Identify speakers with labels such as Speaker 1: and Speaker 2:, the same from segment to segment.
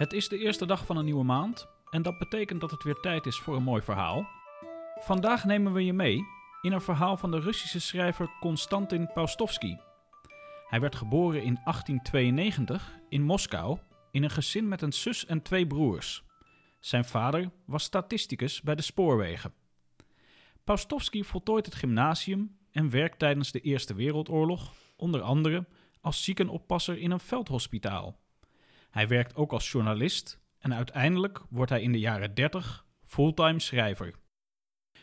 Speaker 1: Het is de eerste dag van een nieuwe maand en dat betekent dat het weer tijd is voor een mooi verhaal. Vandaag nemen we je mee in een verhaal van de Russische schrijver Konstantin Paustovsky. Hij werd geboren in 1892 in Moskou in een gezin met een zus en twee broers. Zijn vader was statisticus bij de spoorwegen. Paustovsky voltooit het gymnasium en werkt tijdens de Eerste Wereldoorlog onder andere als ziekenoppasser in een veldhospitaal. Hij werkt ook als journalist en uiteindelijk wordt hij in de jaren 30 fulltime schrijver.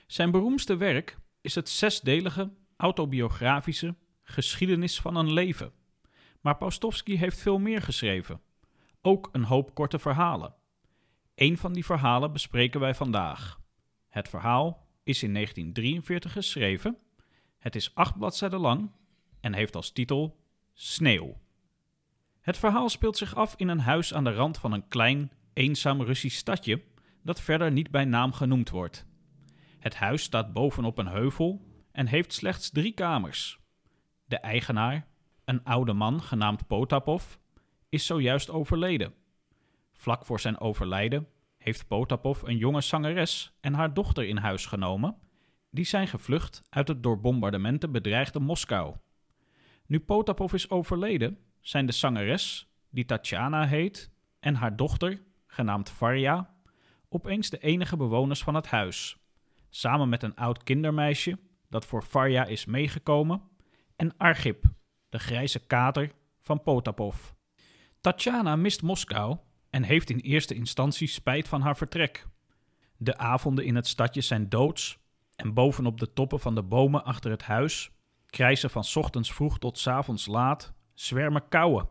Speaker 1: Zijn beroemdste werk is het zesdelige autobiografische Geschiedenis van een leven. Maar Paustovsky heeft veel meer geschreven, ook een hoop korte verhalen. Een van die verhalen bespreken wij vandaag. Het verhaal is in 1943 geschreven. Het is acht bladzijden lang en heeft als titel Sneeuw. Het verhaal speelt zich af in een huis aan de rand van een klein, eenzaam Russisch stadje dat verder niet bij naam genoemd wordt. Het huis staat bovenop een heuvel en heeft slechts drie kamers. De eigenaar, een oude man genaamd Potapov, is zojuist overleden. Vlak voor zijn overlijden heeft Potapov een jonge zangeres en haar dochter in huis genomen, die zijn gevlucht uit het door bombardementen bedreigde Moskou. Nu Potapov is overleden, zijn de zangeres, die Tatjana heet, en haar dochter, genaamd Varja, opeens de enige bewoners van het huis, samen met een oud kindermeisje dat voor Varja is meegekomen, en Argip, de grijze kater van Potapov. Tatjana mist Moskou en heeft in eerste instantie spijt van haar vertrek. De avonden in het stadje zijn doods en bovenop de toppen van de bomen achter het huis krijzen van ochtends vroeg tot avonds laat zwermen kauwen.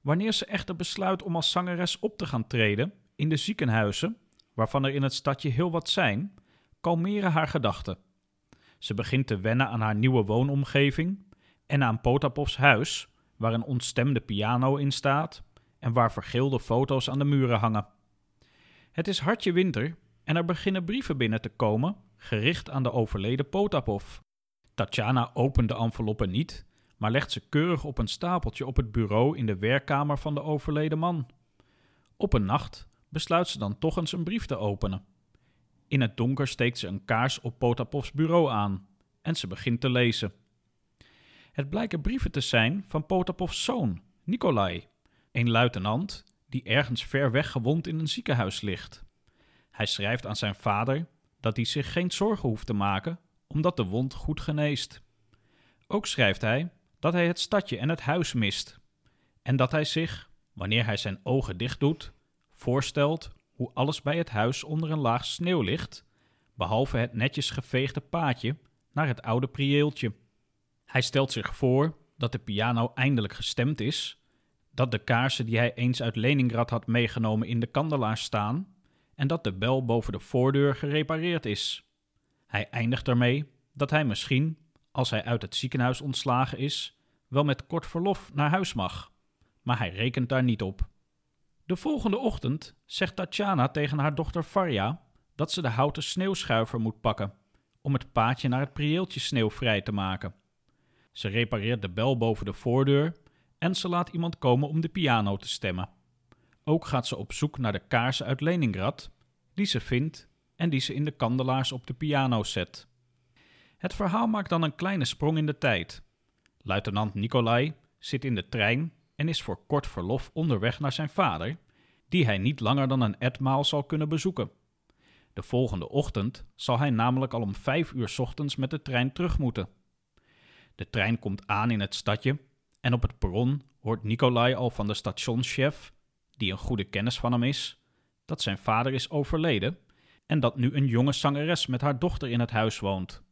Speaker 1: Wanneer ze echter besluit om als zangeres op te gaan treden in de ziekenhuizen, waarvan er in het stadje heel wat zijn, kalmeren haar gedachten. Ze begint te wennen aan haar nieuwe woonomgeving en aan Potapovs huis, waar een ontstemde piano in staat en waar vergeelde foto's aan de muren hangen. Het is hartje winter en er beginnen brieven binnen te komen, gericht aan de overleden Potapov. Tatjana opent de enveloppen niet, maar legt ze keurig op een stapeltje op het bureau in de werkkamer van de overleden man. Op een nacht besluit ze dan toch eens een brief te openen. In het donker steekt ze een kaars op Potapovs bureau aan en ze begint te lezen. Het blijken brieven te zijn van Potapovs zoon, Nikolai, een luitenant die ergens ver weg gewond in een ziekenhuis ligt. Hij schrijft aan zijn vader dat hij zich geen zorgen hoeft te maken, omdat de wond goed geneest. Ook schrijft hij dat hij het stadje en het huis mist, en dat hij zich, wanneer hij zijn ogen dicht doet, voorstelt hoe alles bij het huis onder een laag sneeuw ligt, behalve het netjes geveegde paadje naar het oude prieeltje. Hij stelt zich voor dat de piano eindelijk gestemd is, dat de kaarsen die hij eens uit Leningrad had meegenomen in de kandelaar staan en dat de bel boven de voordeur gerepareerd is. Hij eindigt ermee dat hij misschien, als hij uit het ziekenhuis ontslagen is, wel met kort verlof naar huis mag. Maar hij rekent daar niet op. De volgende ochtend zegt Tatjana tegen haar dochter Varja dat ze de houten sneeuwschuiver moet pakken om het paadje naar het prieeltje sneeuw vrij te maken. Ze repareert de bel boven de voordeur en ze laat iemand komen om de piano te stemmen. Ook gaat ze op zoek naar de kaarsen uit Leningrad, die ze vindt en die ze in de kandelaars op de piano zet. Het verhaal maakt dan een kleine sprong in de tijd. Luitenant Nikolai zit in de trein en is voor kort verlof onderweg naar zijn vader, die hij niet langer dan een etmaal zal kunnen bezoeken. De volgende ochtend zal hij namelijk al om vijf uur ochtends met de trein terug moeten. De trein komt aan in het stadje en op het perron hoort Nikolai al van de stationschef, die een goede kennis van hem is, dat zijn vader is overleden en dat nu een jonge zangeres met haar dochter in het huis woont.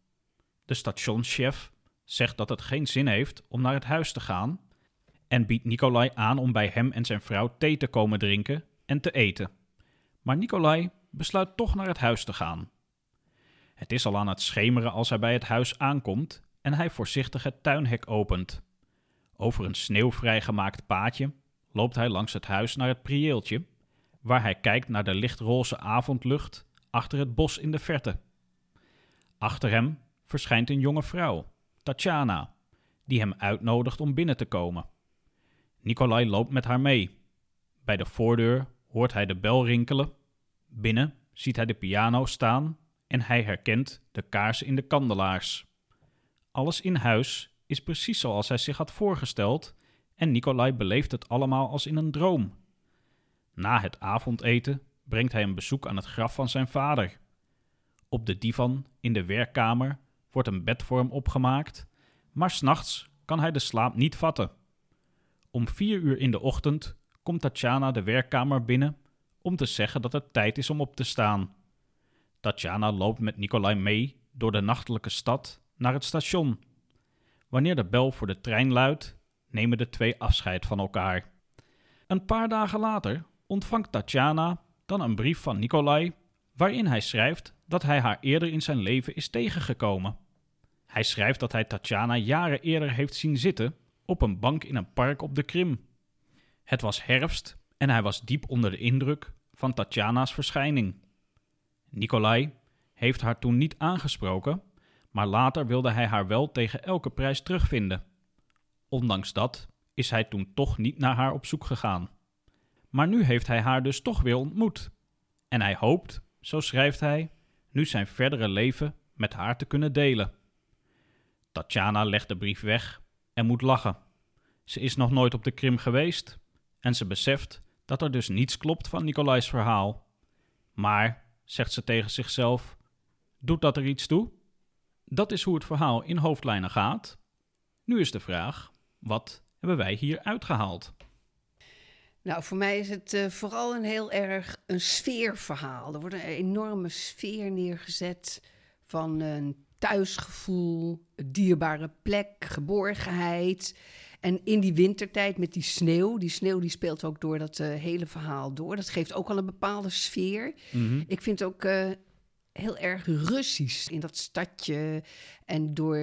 Speaker 1: De stationschef zegt dat het geen zin heeft om naar het huis te gaan en biedt Nikolai aan om bij hem en zijn vrouw thee te komen drinken en te eten. Maar Nikolai besluit toch naar het huis te gaan. Het is al aan het schemeren als hij bij het huis aankomt en hij voorzichtig het tuinhek opent. Over een sneeuwvrij gemaakt paadje loopt hij langs het huis naar het prieeltje, waar hij kijkt naar de lichtroze avondlucht achter het bos in de verte. Achter hem verschijnt een jonge vrouw, Tatjana, die hem uitnodigt om binnen te komen. Nikolai loopt met haar mee. Bij de voordeur hoort hij de bel rinkelen. Binnen ziet hij de piano staan en hij herkent de kaarsen in de kandelaars. Alles in huis is precies zoals hij zich had voorgesteld en Nikolai beleeft het allemaal als in een droom. Na het avondeten brengt hij een bezoek aan het graf van zijn vader. Op de divan in de werkkamer wordt een bed voor hem opgemaakt, maar s'nachts kan hij de slaap niet vatten. Om vier uur in de ochtend komt Tatjana de werkkamer binnen om te zeggen dat het tijd is om op te staan. Tatjana loopt met Nikolai mee door de nachtelijke stad naar het station. Wanneer de bel voor de trein luidt, nemen de twee afscheid van elkaar. Een paar dagen later ontvangt Tatjana dan een brief van Nikolai waarin hij schrijft dat hij haar eerder in zijn leven is tegengekomen. Hij schrijft dat hij Tatjana jaren eerder heeft zien zitten op een bank in een park op de Krim. Het was herfst en hij was diep onder de indruk van Tatjana's verschijning. Nikolai heeft haar toen niet aangesproken, maar later wilde hij haar wel tegen elke prijs terugvinden. Ondanks dat is hij toen toch niet naar haar op zoek gegaan. Maar nu heeft hij haar dus toch weer ontmoet. En hij hoopt, zo schrijft hij, nu zijn verdere leven met haar te kunnen delen. Tatjana legt de brief weg en moet lachen. Ze is nog nooit op de Krim geweest en ze beseft dat er dus niets klopt van Nicolai's verhaal. Maar, zegt ze tegen zichzelf, doet dat er iets toe? Dat is hoe het verhaal in hoofdlijnen gaat. Nu is de vraag: wat hebben wij hier uitgehaald?
Speaker 2: Nou, voor mij is het uh, vooral een heel erg een sfeerverhaal. Er wordt een enorme sfeer neergezet van een thuisgevoel, een dierbare plek, geborgenheid. En in die wintertijd met die sneeuw, die sneeuw die speelt ook door dat uh, hele verhaal door. Dat geeft ook al een bepaalde sfeer. Mm -hmm. Ik vind ook uh, heel erg Russisch in dat stadje en door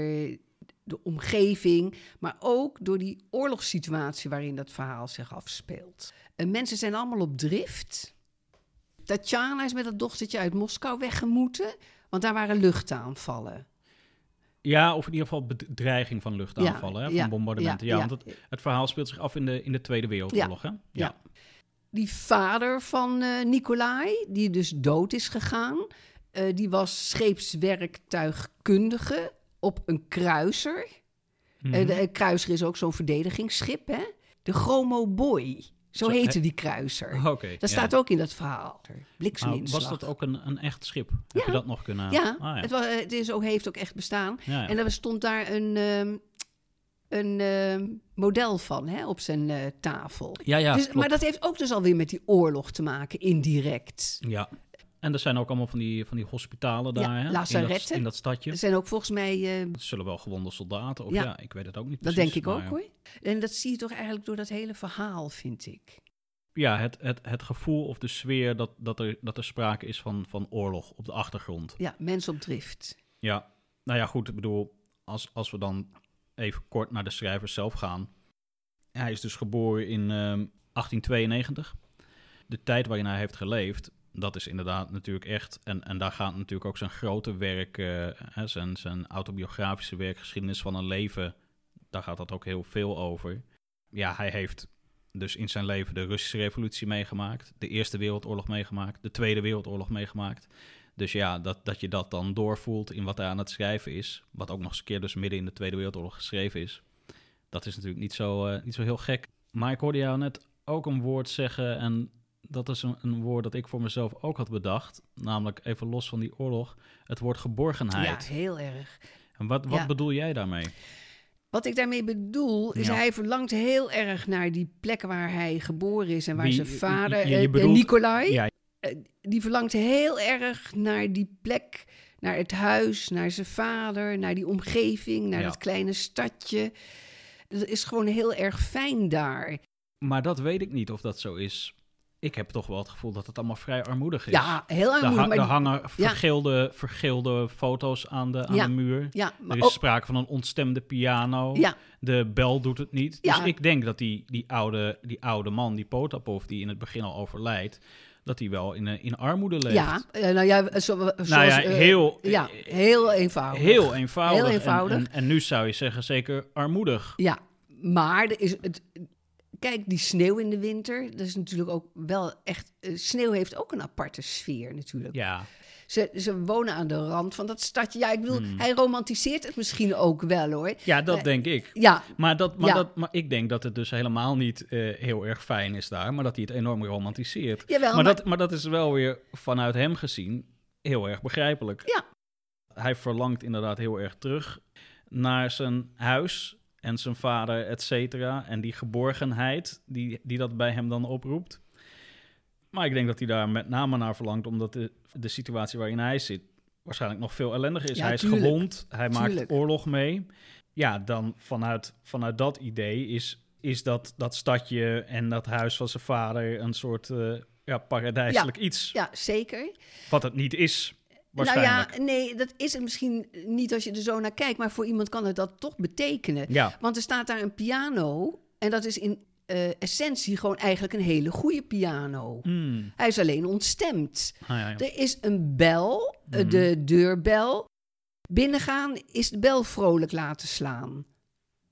Speaker 2: de omgeving, maar ook door die oorlogssituatie waarin dat verhaal zich afspeelt. En mensen zijn allemaal op drift. Tatjana is met dat dochtertje uit Moskou weggemoeten, want daar waren luchtaanvallen.
Speaker 1: Ja, of in ieder geval bedreiging van luchtaanvallen, ja, hè, van ja, bombardementen. Ja, ja, want het, het, verhaal speelt zich af in de, in de Tweede Wereldoorlog. Hè?
Speaker 2: Ja. Die vader van uh, Nikolai, die dus dood is gegaan, uh, die was scheepswerktuigkundige op een kruiser. Mm -hmm. uh, de kruiser is ook zo'n verdedigingsschip, hè? De Chromo Boy. Zo, Zo heette die kruiser.
Speaker 1: Okay,
Speaker 2: dat staat ook in dat verhaal. Blikseminslag.
Speaker 1: was dat ook een, een echt schip? Ja. Heb je dat nog kunnen...
Speaker 2: Ja, ah, ja. Het, was, het is ook, heeft ook echt bestaan. Ja, en er stond daar een, um, een uh, model van hè, op zijn uh, tafel.
Speaker 1: Ja, ja,
Speaker 2: dus, maar dat heeft ook dus alweer met die oorlog te maken, indirect.
Speaker 1: Ja, en er zijn ook allemaal van die, van die hospitalen daar,
Speaker 2: ja,
Speaker 1: hè? In, dat, in dat stadje.
Speaker 2: Er zijn ook volgens mij...
Speaker 1: Uh, zullen wel gewonde soldaten, of ja, ja ik weet het ook niet precies.
Speaker 2: Dat denk ik ook, hoor. En dat zie je toch eigenlijk door dat hele verhaal, vind ik.
Speaker 1: Ja, het, het, het gevoel of de sfeer dat, dat, er, dat er sprake is van, van oorlog op de achtergrond.
Speaker 2: Ja, mens op drift.
Speaker 1: Ja, nou ja, goed, ik bedoel, als, als we dan even kort naar de schrijver zelf gaan. Hij is dus geboren in uh, 1892. De tijd waarin hij heeft geleefd dat is inderdaad natuurlijk echt. En, en daar gaat natuurlijk ook zijn grote werk, uh, hè, zijn, zijn autobiografische werk, geschiedenis van een leven. Daar gaat dat ook heel veel over. Ja, hij heeft dus in zijn leven de Russische Revolutie meegemaakt, de Eerste Wereldoorlog meegemaakt, de Tweede Wereldoorlog meegemaakt. Dus ja, dat, dat je dat dan doorvoelt in wat hij aan het schrijven is, wat ook nog eens een keer dus midden in de Tweede Wereldoorlog geschreven is, dat is natuurlijk niet zo, uh, niet zo heel gek. Maar ik hoorde jou net ook een woord zeggen en dat is een, een, woord dat ik voor mezelf ook had bedacht. Namelijk even los van die oorlog, het woord geborgenheid.
Speaker 2: Ja, heel erg.
Speaker 1: En wat, wat bedoel jij daarmee?
Speaker 2: Wat ik daarmee bedoel, is ja. hij verlangt heel erg naar die plek waar hij geboren is en waar Wie, zijn vader, je, je bedoelt, uh, Nicolai, ja. uh, die verlangt heel erg naar die plek, naar het huis, naar zijn vader, naar die omgeving, naar dat kleine stadje. Het is gewoon heel erg fijn daar.
Speaker 1: Maar dat weet ik niet of dat zo is ik heb toch wel het gevoel dat het allemaal vrij armoedig is.
Speaker 2: Ja, heel armoedig.
Speaker 1: Er, ha er hangen vergilde, ja. vergilde foto's aan de, aan
Speaker 2: ja.
Speaker 1: de muur.
Speaker 2: Ja,
Speaker 1: er is ook... sprake van een ontstemde piano.
Speaker 2: Ja.
Speaker 1: De bel doet het niet. Dus ik denk dat die, die, oude, die oude man, die Potapov, die in het begin al overlijdt, dat hij wel in, in armoede leeft.
Speaker 2: Ja, nou ja, zo, zoals,
Speaker 1: nou ja, heel,
Speaker 2: uh, ja, heel eenvoudig.
Speaker 1: Heel eenvoudig.
Speaker 2: Heel eenvoudig.
Speaker 1: En, en, en, nu zou je zeggen zeker armoedig.
Speaker 2: Ja, maar er is het, kijk, die sneeuw in de winter, dat is natuurlijk ook wel echt... eh, sneeuw heeft ook een aparte sfeer natuurlijk.
Speaker 1: Ja,
Speaker 2: Ze, ze wonen aan de rand van dat stadje. Ja, ik bedoel,
Speaker 1: Hmm.
Speaker 2: hij romantiseert het misschien ook wel, hoor.
Speaker 1: ja dat
Speaker 2: Eh,
Speaker 1: denk ik.
Speaker 2: Ja,
Speaker 1: Maar, dat, maar,
Speaker 2: Ja.
Speaker 1: dat, maar ik denk dat het dus helemaal niet eh, heel erg fijn is daar, maar dat hij het enorm romantiseert.
Speaker 2: jawel,
Speaker 1: maar,
Speaker 2: maar,
Speaker 1: dat, maar dat is wel weer vanuit hem gezien heel erg begrijpelijk.
Speaker 2: Ja.
Speaker 1: Hij verlangt inderdaad heel erg terug naar zijn huis en zijn vader, et cetera. En die geborgenheid die, die dat bij hem dan oproept. Maar ik denk dat hij daar met name naar verlangt, omdat de, de situatie waarin hij zit waarschijnlijk nog veel ellendiger is.
Speaker 2: Ja,
Speaker 1: hij is gewond, hij maakt oorlog mee. Ja, dan vanuit, vanuit dat idee is, is dat, dat stadje en dat huis van zijn vader een soort eh, ja, paradijselijk iets.
Speaker 2: ja, zeker.
Speaker 1: Wat het niet is,
Speaker 2: Nou ja, nee, dat is het misschien niet als je er zo naar kijkt, maar voor iemand kan het dat toch betekenen.
Speaker 1: ja.
Speaker 2: Want er staat daar een piano en dat is in eh, essentie gewoon eigenlijk een hele goede piano.
Speaker 1: Mm.
Speaker 2: Hij is alleen ontstemd.
Speaker 1: Ah, ja, ja.
Speaker 2: Er is een bel, eh,
Speaker 1: Mhm.
Speaker 2: de deurbel. Binnengaan is de bel vrolijk laten slaan.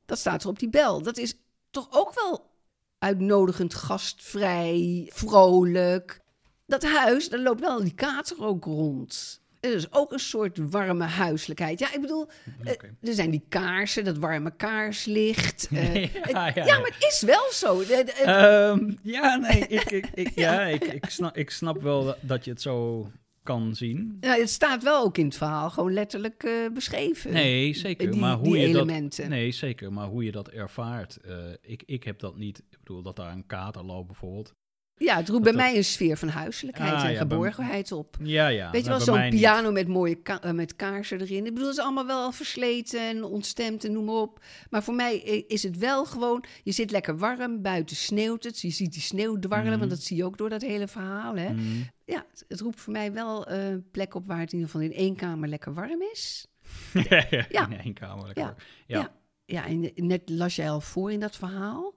Speaker 2: Dat staat er op die bel. Dat is toch ook wel uitnodigend, gastvrij, vrolijk. Dat huis, daar loopt wel die kater ook rond. Er is ook een soort warme huiselijkheid. Ja, ik bedoel, eh, er zijn die kaarsen, dat warme kaarslicht. eh,
Speaker 1: ja, ja,
Speaker 2: ja, maar het is wel zo. De-
Speaker 1: Ehm, ja, nee, ik, ik, ik, ja, ik, ik, snap, ik snap wel dat- je het zo kan zien.
Speaker 2: nou, het staat wel ook in het verhaal gewoon letterlijk eh, beschreven.
Speaker 1: Nee, zeker.
Speaker 2: die,
Speaker 1: maar hoe je
Speaker 2: elementen.
Speaker 1: dat, nee, zeker. Maar hoe je dat ervaart, eh, ik, ik heb dat niet. Ik bedoel dat daar een kater loopt bijvoorbeeld.
Speaker 2: Ja, het roept
Speaker 1: Dat
Speaker 2: bij
Speaker 1: dat-
Speaker 2: mij een sfeer van huiselijkheid
Speaker 1: Ah,
Speaker 2: en
Speaker 1: ja,
Speaker 2: geborgenheid op.
Speaker 1: Ja, ja.
Speaker 2: Weet je wel, zo'n
Speaker 1: niet.
Speaker 2: piano met mooie ka- eh, met kaarsen erin. Ik bedoel, het is allemaal wel versleten en ontstemd en noem maar op. Maar voor mij eh, is het wel gewoon, je zit lekker warm, buiten sneeuwt het. Je ziet die sneeuw dwarrelen,
Speaker 1: Mhm.
Speaker 2: want dat zie je ook door dat hele verhaal. Hè?
Speaker 1: Mm.
Speaker 2: Ja, het, roept voor mij wel eh, een plek op waar het in ieder geval in één kamer lekker warm is.
Speaker 1: ja, in één kamer. Lekker.
Speaker 2: Ja.
Speaker 1: Ja.
Speaker 2: Ja. Ja, en net las jij al voor in dat verhaal,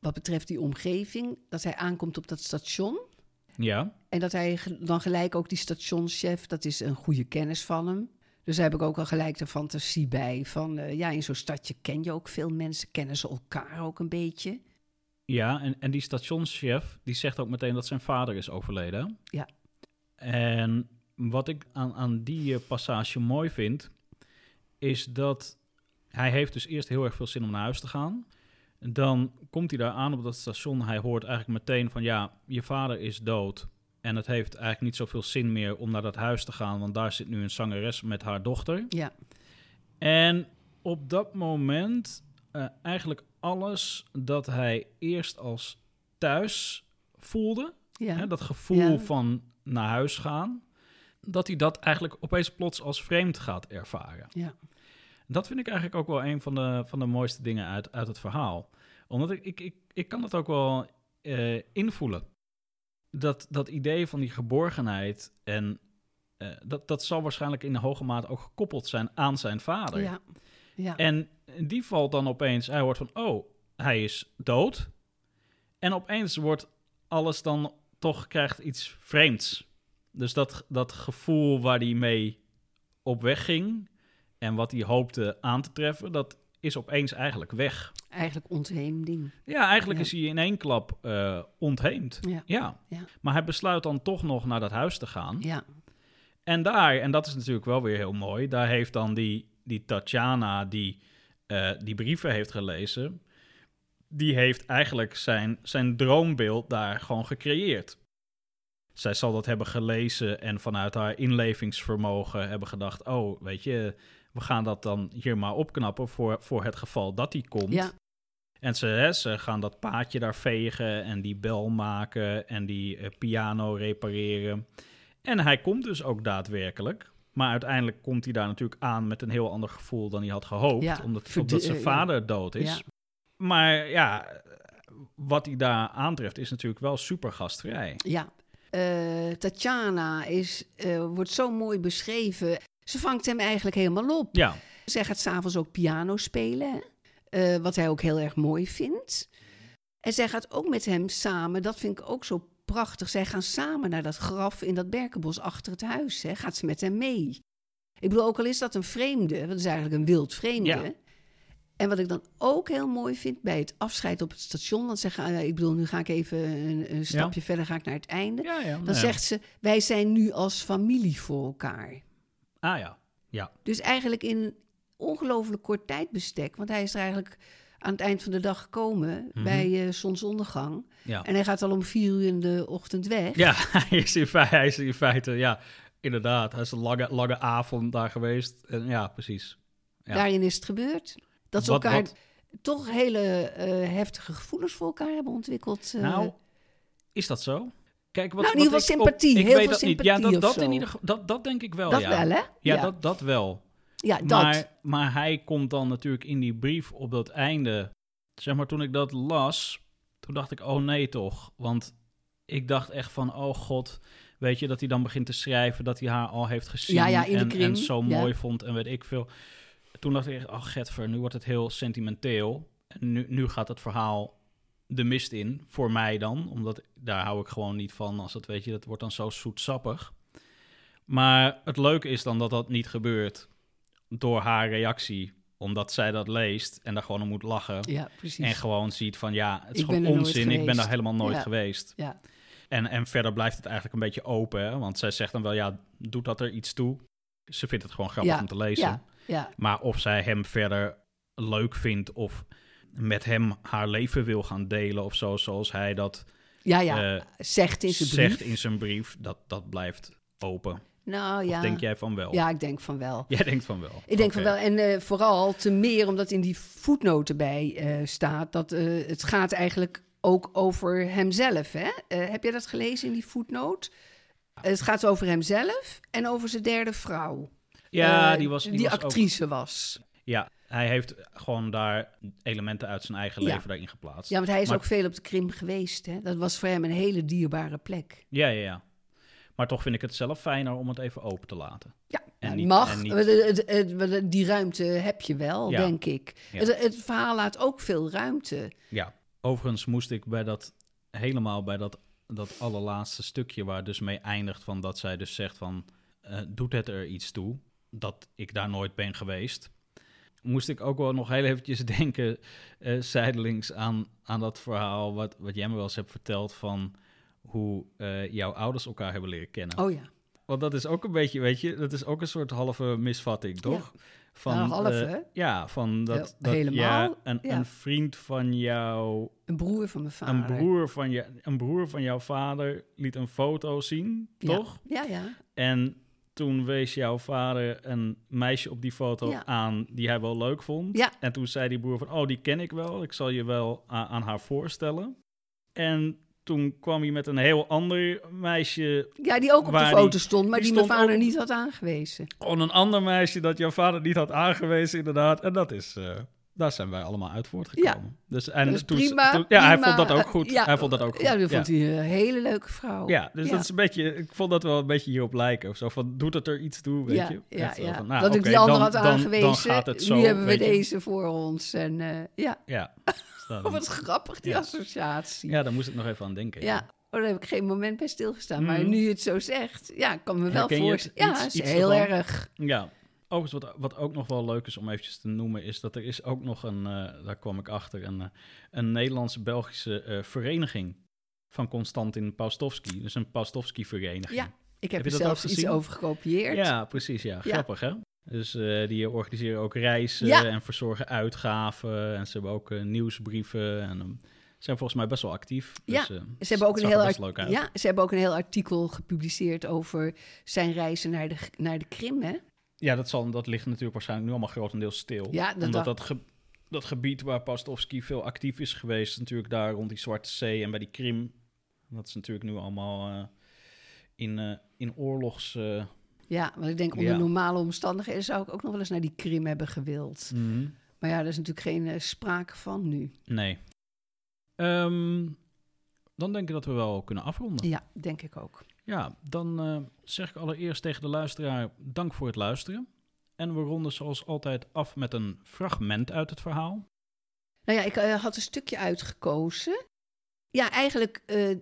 Speaker 2: wat betreft die omgeving, dat hij aankomt op dat station.
Speaker 1: Ja.
Speaker 2: En dat hij dan gelijk ook die stationschef, dat is een goede kennis van hem. Dus daar heb ik ook al gelijk de fantasie bij. Van eh, ja, in zo'n stadje ken je ook veel mensen, kennen ze elkaar ook een beetje.
Speaker 1: Ja, en, en die stationschef, die zegt ook meteen dat zijn vader is overleden.
Speaker 2: Ja.
Speaker 1: En wat ik aan, aan die eh, passage mooi vind, is dat hij heeft dus eerst heel erg veel zin om naar huis te gaan. Dan komt hij daar aan op dat station. Hij hoort eigenlijk meteen van, ja, je vader is dood. En het heeft eigenlijk niet zoveel zin meer om naar dat huis te gaan, want daar zit nu een zangeres met haar dochter.
Speaker 2: Ja,
Speaker 1: En op dat moment eh, eigenlijk alles dat hij eerst als thuis voelde,
Speaker 2: ja.
Speaker 1: hè, dat gevoel
Speaker 2: Ja.
Speaker 1: van naar huis gaan, dat hij dat eigenlijk opeens plots als vreemd gaat ervaren.
Speaker 2: ja.
Speaker 1: Dat vind ik eigenlijk ook wel een van de, van de mooiste dingen uit, uit het verhaal. Omdat ik, ik, ik, ik kan het ook wel eh, invoelen. Dat, dat idee van die geborgenheid en eh, dat, dat zal waarschijnlijk in hoge mate ook gekoppeld zijn aan zijn vader.
Speaker 2: ja. ja.
Speaker 1: En die valt dan opeens, hij hoort van, oh, hij is dood. En opeens wordt alles dan toch, krijgt iets vreemds. Dus dat, dat gevoel waar hij mee op weg ging en wat hij hoopte aan te treffen, dat is opeens eigenlijk weg.
Speaker 2: Eigenlijk ontheemding.
Speaker 1: Ja, eigenlijk
Speaker 2: Ja.
Speaker 1: is hij in één klap eh, ontheemd.
Speaker 2: Ja.
Speaker 1: Ja.
Speaker 2: Ja.
Speaker 1: Maar hij besluit dan toch nog naar dat huis te gaan.
Speaker 2: Ja,
Speaker 1: En daar, en dat is natuurlijk wel weer heel mooi, daar heeft dan die, die Tatjana die eh, die brieven heeft gelezen, die heeft eigenlijk zijn, zijn droombeeld daar gewoon gecreëerd. Zij zal dat hebben gelezen en vanuit haar inlevingsvermogen hebben gedacht, oh, weet je, we gaan dat dan hier maar opknappen voor, voor het geval dat die komt.
Speaker 2: ja,
Speaker 1: En ze, hè, ze gaan dat paadje daar vegen en die bel maken en die eh, piano repareren. En hij komt dus ook daadwerkelijk. Maar uiteindelijk komt hij daar natuurlijk aan met een heel ander gevoel dan hij had gehoopt.
Speaker 2: Ja,
Speaker 1: omdat, omdat zijn
Speaker 2: eh,
Speaker 1: vader dood is.
Speaker 2: Ja.
Speaker 1: Maar ja, wat hij daar aantreft is natuurlijk wel super gastvrij.
Speaker 2: ja. Eh, Tatjana is, wordt zo mooi beschreven. Ze vangt hem eigenlijk helemaal op.
Speaker 1: Ja,
Speaker 2: Zij gaat s'avonds ook piano spelen? Eh, wat hij ook heel erg mooi vindt. En zij gaat ook met hem samen, dat vind ik ook zo prachtig. Zij gaan samen naar dat graf in dat berkenbos achter het huis. Hè? Gaat ze met hem mee. Ik bedoel, ook al is dat een vreemde, want het is eigenlijk een wild vreemde.
Speaker 1: Ja.
Speaker 2: En wat ik dan ook heel mooi vind bij het afscheid op het station, dan zeggen, eh, ik bedoel, nu ga ik even een, een stapje verder, ga ik naar het einde.
Speaker 1: Ja.
Speaker 2: Dan
Speaker 1: nou
Speaker 2: zegt ze, wij zijn nu als familie voor elkaar.
Speaker 1: Ah ja, ja.
Speaker 2: Dus eigenlijk in ongelooflijk kort tijdbestek, want hij is er eigenlijk aan het eind van de dag gekomen
Speaker 1: Mhm.
Speaker 2: bij eh, zonsondergang.
Speaker 1: Ja.
Speaker 2: En hij gaat al om vier uur in de ochtend weg.
Speaker 1: Ja, hij is, in feite, hij is in feite, ja, inderdaad. Hij is een lange, lange avond daar geweest. En ja, precies. Ja.
Speaker 2: Daarin is het gebeurd. Dat ze
Speaker 1: Wat-
Speaker 2: elkaar
Speaker 1: wat-
Speaker 2: toch hele eh, heftige gevoelens voor elkaar hebben ontwikkeld. eh.
Speaker 1: Nou, is dat zo? Kijk, wat,
Speaker 2: Nou, in ieder geval
Speaker 1: op-
Speaker 2: sympathie,
Speaker 1: ik
Speaker 2: heel
Speaker 1: weet
Speaker 2: veel
Speaker 1: dat niet. Ja,
Speaker 2: sympathie
Speaker 1: dat, dat, in ieder, geval- dat, dat denk ik wel,
Speaker 2: dat
Speaker 1: ja.
Speaker 2: wel, hè?
Speaker 1: Ja, Dat, dat wel.
Speaker 2: ja, dat.
Speaker 1: Maar, maar hij komt dan natuurlijk in die brief op dat einde. Zeg maar, toen ik dat las, toen dacht ik, oh nee toch. Want ik dacht echt van, oh god, weet je, dat hij dan begint te schrijven dat hij haar al heeft gezien.
Speaker 2: Ja, ja,
Speaker 1: en, zo mooi vond en weet ik veel. Toen dacht ik echt, oh Getver, nu wordt het heel sentimenteel. En nu, nu gaat het verhaal de mist in, voor mij dan. Omdat daar hou ik gewoon niet van. Als het, weet je, dat wordt dan zo zoetsappig. Maar het leuke is dan dat dat niet gebeurt door haar reactie. Omdat zij dat leest en daar gewoon om moet lachen.
Speaker 2: ja.
Speaker 1: En gewoon ziet van ja, het is
Speaker 2: Ik
Speaker 1: gewoon onzin. Ik ben daar helemaal nooit
Speaker 2: Ja.
Speaker 1: geweest.
Speaker 2: Ja.
Speaker 1: En, en verder blijft het eigenlijk een beetje open. Hè? Want zij zegt dan wel, ja, doet dat er iets toe? Ze vindt het gewoon grappig om te lezen. Maar of zij hem verder leuk vindt of met hem haar leven wil gaan delen of zo, zoals hij dat
Speaker 2: ja, ja.
Speaker 1: eh,
Speaker 2: zegt in zijn
Speaker 1: zegt
Speaker 2: brief.
Speaker 1: in zijn brief, dat, dat blijft open.
Speaker 2: Nou
Speaker 1: Of
Speaker 2: ja.
Speaker 1: denk jij van wel?
Speaker 2: Ja, ik denk van wel.
Speaker 1: Jij denkt van wel.
Speaker 2: Ik denk van wel. En eh, vooral te meer omdat in die voetnoten bij eh, staat dat het gaat eigenlijk ook over hemzelf. Hè? Heb jij dat gelezen in die voetnoot? het gaat over hemzelf en over zijn derde vrouw.
Speaker 1: Ja, die was... Die,
Speaker 2: die
Speaker 1: was ook-
Speaker 2: actrice was.
Speaker 1: ja, hij heeft gewoon daar elementen uit zijn eigen
Speaker 2: Ja.
Speaker 1: leven daarin geplaatst.
Speaker 2: Ja, want hij is
Speaker 1: Maar-
Speaker 2: ook veel op de Krim geweest. Hè? Dat was voor hem een hele dierbare plek.
Speaker 1: Ja, ja, ja. Maar toch vind ik het zelf fijner om het even open te laten.
Speaker 2: Ja,
Speaker 1: En niet-
Speaker 2: mag.
Speaker 1: en niet-
Speaker 2: die ruimte heb je wel,
Speaker 1: Ja.
Speaker 2: denk ik.
Speaker 1: Ja.
Speaker 2: Het, het verhaal laat ook veel ruimte.
Speaker 1: Ja, overigens moest ik bij dat helemaal bij dat, dat allerlaatste stukje waar dus mee eindigt van dat zij dus zegt van eh, doet het er iets toe dat ik daar nooit ben geweest. Moest ik ook wel nog heel eventjes denken, eh zijdelings aan, aan dat verhaal wat, wat jij me wel eens hebt verteld van hoe eh, jouw ouders elkaar hebben leren kennen.
Speaker 2: Oh ja.
Speaker 1: Want dat is ook een beetje, weet je, dat is ook een soort halve misvatting, toch? Van,
Speaker 2: Nou, half,
Speaker 1: eh,
Speaker 2: hè?
Speaker 1: Ja, van dat, dat
Speaker 2: helemaal,
Speaker 1: ja, een,
Speaker 2: ja.
Speaker 1: een vriend van jou
Speaker 2: Een broer van mijn vader.
Speaker 1: een broer, van je, een broer van jouw vader liet een foto zien, toch?
Speaker 2: Ja, ja.
Speaker 1: En toen wees jouw vader een meisje op die foto
Speaker 2: Ja.
Speaker 1: aan die hij wel leuk vond.
Speaker 2: Ja.
Speaker 1: En toen zei die broer van, oh, die ken ik wel. Ik zal je wel aan haar voorstellen. En toen kwam hij met een heel ander meisje,
Speaker 2: Ja, die ook op de
Speaker 1: die-
Speaker 2: foto stond, maar
Speaker 1: die
Speaker 2: die, mijn vader niet had aangewezen.
Speaker 1: gewoon een ander meisje dat jouw vader niet had aangewezen, inderdaad. En dat is, eh, daar zijn wij allemaal uit voortgekomen. Dus, en toen,
Speaker 2: prima,
Speaker 1: toen- ja, hij vond dat ook
Speaker 2: Eh,
Speaker 1: goed.
Speaker 2: ja,
Speaker 1: hij vond dat ook goed.
Speaker 2: Ja, dat vond hij een hele leuke vrouw.
Speaker 1: Ja, dus
Speaker 2: Ja.
Speaker 1: dat is een beetje, ik vond dat wel een beetje hierop lijken of zo. Van, doet het er iets toe, weet
Speaker 2: ja,
Speaker 1: je?
Speaker 2: ja, ja.
Speaker 1: van, nou,
Speaker 2: dat ik die ander
Speaker 1: dan-
Speaker 2: had aangewezen.
Speaker 1: Dan gaat het zo,
Speaker 2: nu hebben we
Speaker 1: je.
Speaker 2: deze voor ons. En eh, ja,
Speaker 1: Ja. Dus
Speaker 2: oh, wat grappig die
Speaker 1: Ja.
Speaker 2: associatie.
Speaker 1: ja, daar moest ik nog even aan denken.
Speaker 2: Ja, oh, daar heb ik geen moment bij stilgestaan. Maar
Speaker 1: Mhm.
Speaker 2: nu je het zo zegt, ja, ik kan me wel voorstellen. Ja,
Speaker 1: Iets-
Speaker 2: is heel erg.
Speaker 1: Ja. Overigens, wat, wat ook nog wel leuk is om eventjes te noemen, is dat er is ook nog een, eh, daar kwam ik achter, een, eh, een Nederlandse-Belgische eh, vereniging van Konstantin Paustovski. Dus een Paustovski-vereniging.
Speaker 2: Ja, ik heb,
Speaker 1: Heb je
Speaker 2: er zelfs iets over gekopieerd.
Speaker 1: Ja, precies. Ja,
Speaker 2: Ja.
Speaker 1: grappig hè? Dus die organiseren ook reizen
Speaker 2: Ja.
Speaker 1: en verzorgen uitgaven. En ze hebben ook nieuwsbrieven. En ehm, zijn volgens mij best wel actief.
Speaker 2: Ja,
Speaker 1: dus, eh,
Speaker 2: Ze hebben, ook een heel ja, ze hebben ook een heel artikel gepubliceerd over zijn reizen naar de, naar de Krim. Hè?
Speaker 1: Ja, dat, zal, dat ligt natuurlijk waarschijnlijk nu allemaal grotendeels stil.
Speaker 2: Ja, dat
Speaker 1: Omdat dat, ge- dat gebied waar Pastovski veel actief is geweest, natuurlijk daar rond die Zwarte Zee en bij die Krim. Dat is natuurlijk nu allemaal eh, in, eh, in oorlogs... eh,
Speaker 2: Ja, want ik denk onder
Speaker 1: Ja.
Speaker 2: normale omstandigheden zou ik ook nog wel eens naar die Krim hebben gewild. Maar ja, daar is natuurlijk geen sprake van nu.
Speaker 1: Nee. Ehm, dan denk ik dat we wel kunnen afronden.
Speaker 2: Ja, denk ik ook.
Speaker 1: Ja, dan eh, zeg ik allereerst tegen de luisteraar dank voor het luisteren. En we ronden zoals altijd af met een fragment uit het verhaal.
Speaker 2: Nou ja, ik eh, had een stukje uitgekozen. Ja, eigenlijk eh,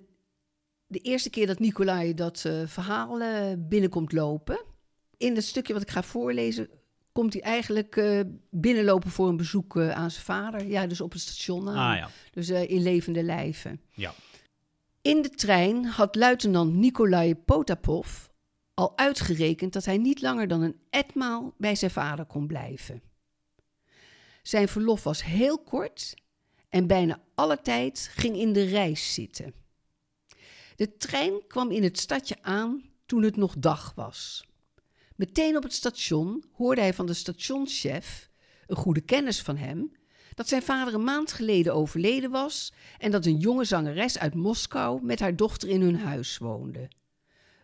Speaker 2: de eerste keer dat Nicolai dat verhaal binnenkomt lopen. In het stukje wat ik ga voorlezen komt hij eigenlijk binnenlopen voor een bezoek aan zijn vader. Ja, dus op het station aan.
Speaker 1: Ah ja.
Speaker 2: Dus in levende lijven.
Speaker 1: Ja.
Speaker 2: In de trein had luitenant Nikolai Potapov al uitgerekend dat hij niet langer dan een etmaal bij zijn vader kon blijven. Zijn verlof was heel kort en bijna alle tijd ging in de reis zitten. De trein kwam in het stadje aan toen het nog dag was. Meteen op het station hoorde hij van de stationschef, een goede kennis van hem, dat zijn vader een maand geleden overleden was en dat een jonge zangeres uit Moskou met haar dochter in hun huis woonde.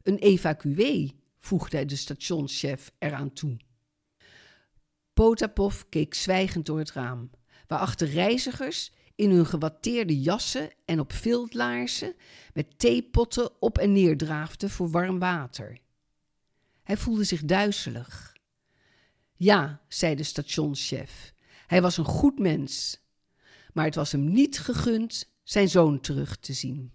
Speaker 2: Een evacuee, voegde de stationschef eraan toe. Potapov keek zwijgend door het raam, waarachter reizigers in hun gewatteerde jassen en op viltlaarzen met theepotten op en neer draafden voor warm water. Hij voelde zich duizelig. Ja, zei de stationschef, hij was een goed mens, maar het was hem niet gegund zijn zoon terug te zien.